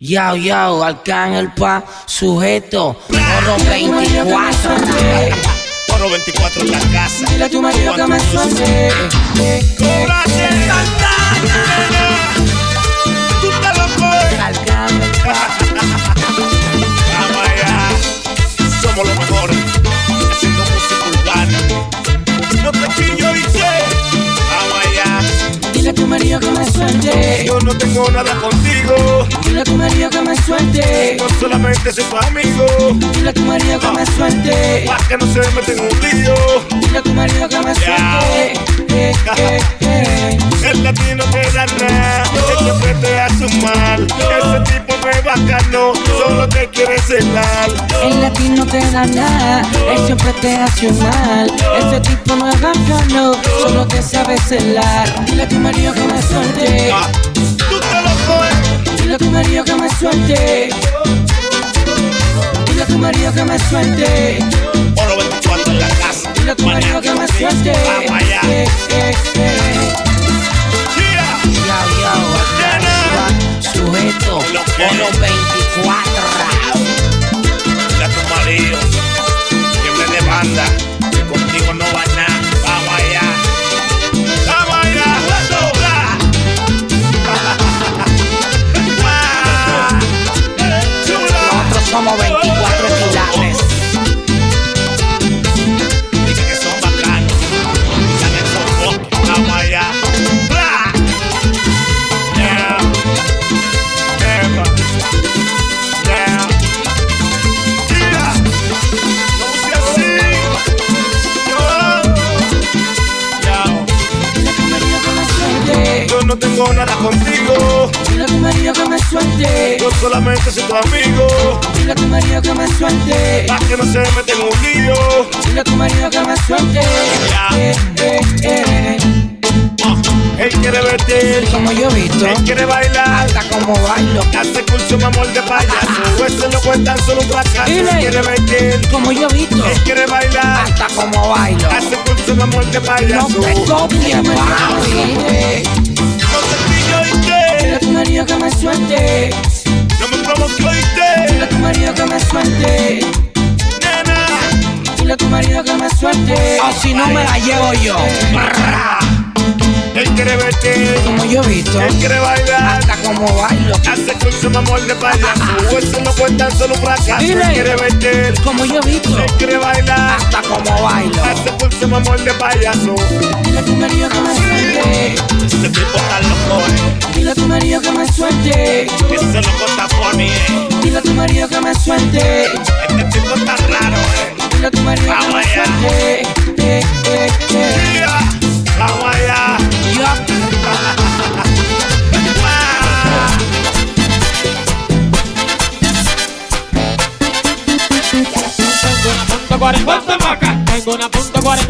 Yao, yao, el pa, sujeto, oro 24. Oro 24 en la casa. Dile a tu marido que me suelte. ¡Cóbrate! ¡Tú te lo puedes! Alcán el pa. Vamos allá. Somos los mejores. Haciendo música urbana. No te y sé. Vamos allá. Dile a tu marido que me suelte. Yo no tengo nada contigo. Dile a tu marido que me suelte. No solamente soy tu amigo. Dile a tu marido que me suelte. Para que no se meta en un lío. Dile a tu marido que me suelte. El latino te da nada, él siempre te hace un mal. Ese tipo no es bacano, solo te quiere celar. El latino te da nada, él siempre te hace un mal. Ese tipo no es bacano, solo te sabe celar. Dile a tu marido que me suelte. Dile a tu marido que me suelte. Dile a tu marido que me suelte. oro 24 en la casa. Dile a tu marido que me suelte. Vamos allá. Eh, eh, eh. Yao, sujeto, oro 24. Solamente soy tu amigo. Dile a tu marido que me suelte. Para que no se meta en un lío. Dile a tu marido que me suelte. Ya. Eh, eh, eh. Ah, Él quiere verte. Como yo he visto, Él quiere bailar. hasta como bailo. Hace curso, mamor de payaso. Ese no cuenta solo un fracaso. Él Dile. quiere verte. Como yo he visto, Él quiere bailar. hasta como bailo. Hace curso, mamor de No payaso. te copies, papi. No te pillo y Dile qué. a tu marido que me suelte. Provoque y Dile a tu marido que me suelte. Nena. Dile a tu marido que me suelte. O si no me la llevo yo. Él quiere verte. Como yo he visto, Él quiere bailar. hasta como bailo. Hace curso, mamor de payaso. Ese no cuenta solo un fracaso. Dile. Él quiere verte. Como yo he visto, Él quiere bailar. hasta como bailo. Hace curso, mamor de payaso. Dile a tu marido que me suelte. Este tipo está loco, eh. Dile a tu marido que me suelte. Ese loco está funny, eh. Dile a tu marido que me suelte. Este tipo está raro, eh. Dile a tu marido que me suelte.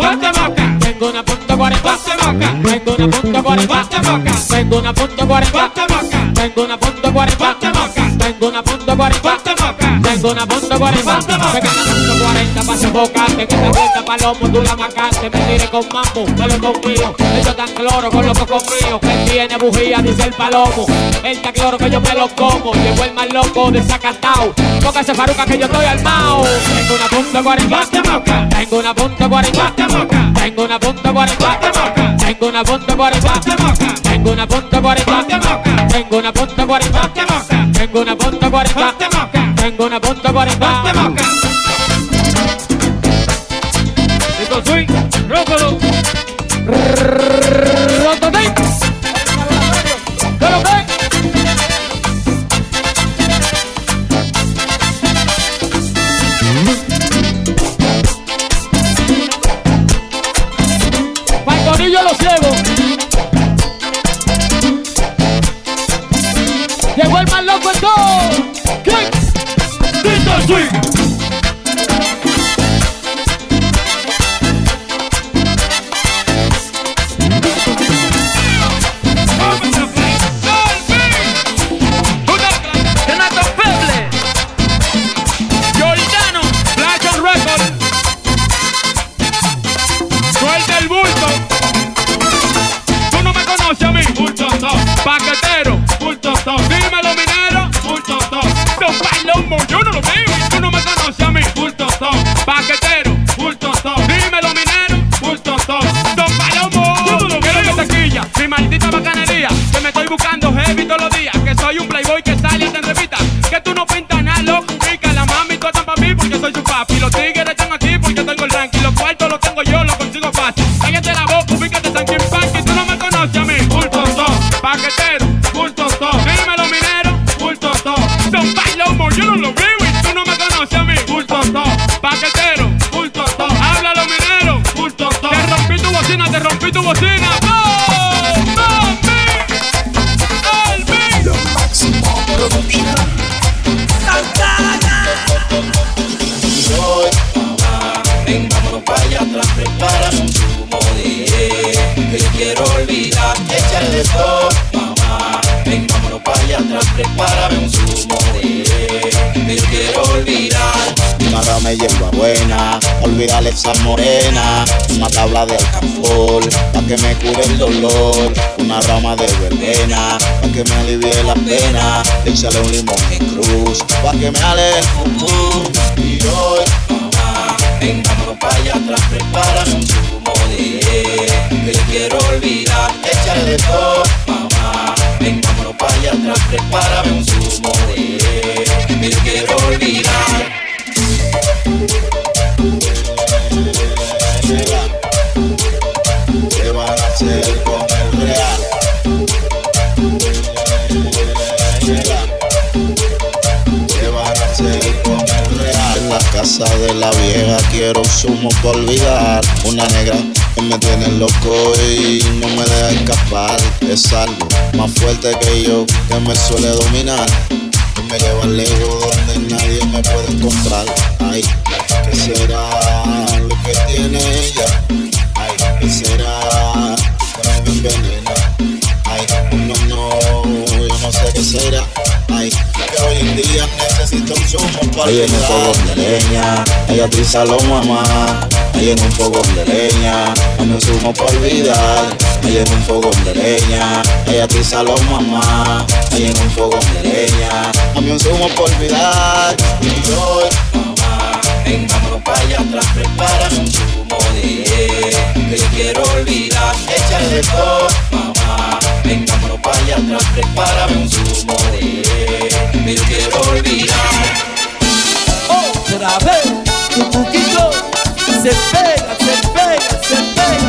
Cuarenta moca, tengo una punto cuarenta moca, tengo una punto cuarenta moca, tengo una punto cuarenta moca, tengo una punto cuarenta moca, tengo una punto cuarenta moca, tengo una punto 140, me pa' que te vuelta palomo, tú la macante, me tire con mambo, me lo confío, tan cloro con los cocos que tiene bujía, dice el palomo, él tan cloro que yo me lo como, llegó el más loco de toca ese faruca que yo estoy armado, tengo una punta 40, tengo una punta 40, tengo una punta 40, tengo una punta 40, tengo una punta 40, tengo una punta 40, tengo una punta 40, más loco de todo. Kicks, Dito Swing. bukan Dame hierba buena, olvídale esa morena. Una tabla de alcanfor, pa' que me cure el dolor. Una rama de verbena, pa' que me alivie la pena. Échale un limón en cruz, pa' que me ale el Y hoy, mamá, vengámonos pa' allá atrás, prepárame un zumo de que quiero olvidar. Échale de todo, mamá, vengámonos pa' allá atrás, prepárame un zumo de que quiero olvidar. De la vieja quiero un zumo por olvidar. Una negra que me tiene loco y no me deja escapar. Es algo más fuerte que yo que me suele dominar me lleva lejos donde nadie me puede encontrar. Ay, ¿qué será lo que tiene ella? Ay, ¿qué será que que hoy en día necesito un zumo para en un fogón de leña, ella triza lo mamá. Ahí en un fogón de leña, dame un zumo para olvidar. Ahí en un fogón de leña, ella triza lo mamá. Ahí en un fogón de leña, dame un zumo para olvidar. Y hoy, mamá, vengámonos para allá atrás, prepárame un zumo de que yo quiero olvidar. Échale todo, mamá, vengámonos para allá atrás, prepárame un zumo de que yo quiero olvidar. Otra vez, un poquito se pega, se pega, se pega.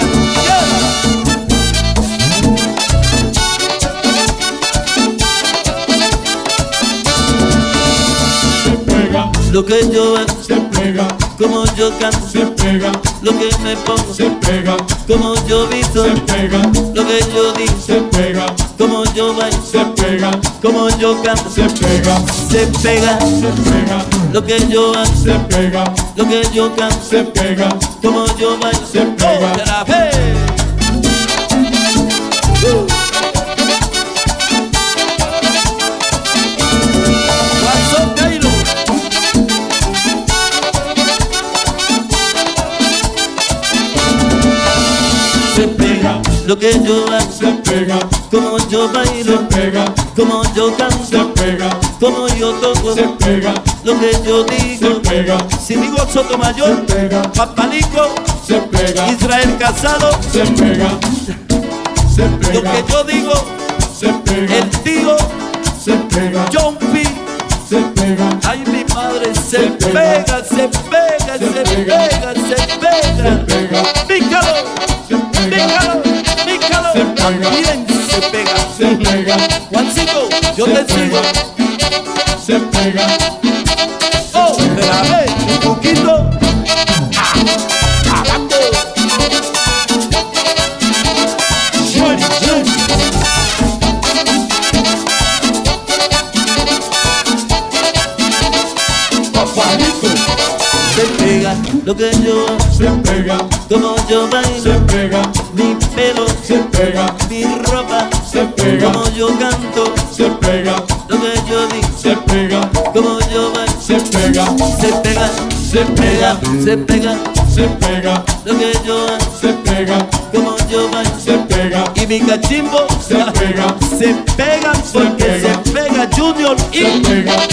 Se pega, Lo que yo hago, se pega, como yo canto, se pega, lo que me pongo, se pega, como yo visto, se pega, lo que yo digo, se pega, como yo bailo, se pega, como yo canto, se pega, se pega, se pega, lo que yo hago, se pega, lo que yo canto, se pega, como yo bailo, Se pega. Uh. Lo que yo hago, se pega, como yo se bailo, pega, como yo se canto, pega, como yo toco, se pega, lo que yo se digo. pega, Si digo Sotomayor, se pega, Papalico, se pega, Israel Casado, se pega, se lo que pega, yo digo, se pega, el tío se pega, John P. se pega, Ay, mi madre se Se pega. pega, se pega, Se se pega. pega, se se pega. pega, se pega, pícalo, pícalo. Se pega. También se pega. se pega, Juancito, yo te sigo. se pega, Oh, espérame, un poquito. Mi ropa, se pega, como yo canto, se pega, lo que yo digo, se pega, como yo bailo, se pega, se pega, se pega, se pega, se pega, lo que yo hago, se pega, como yo bailo, se pega, y mi cachimbo se pega, se pega porque se pega Junior se y pega.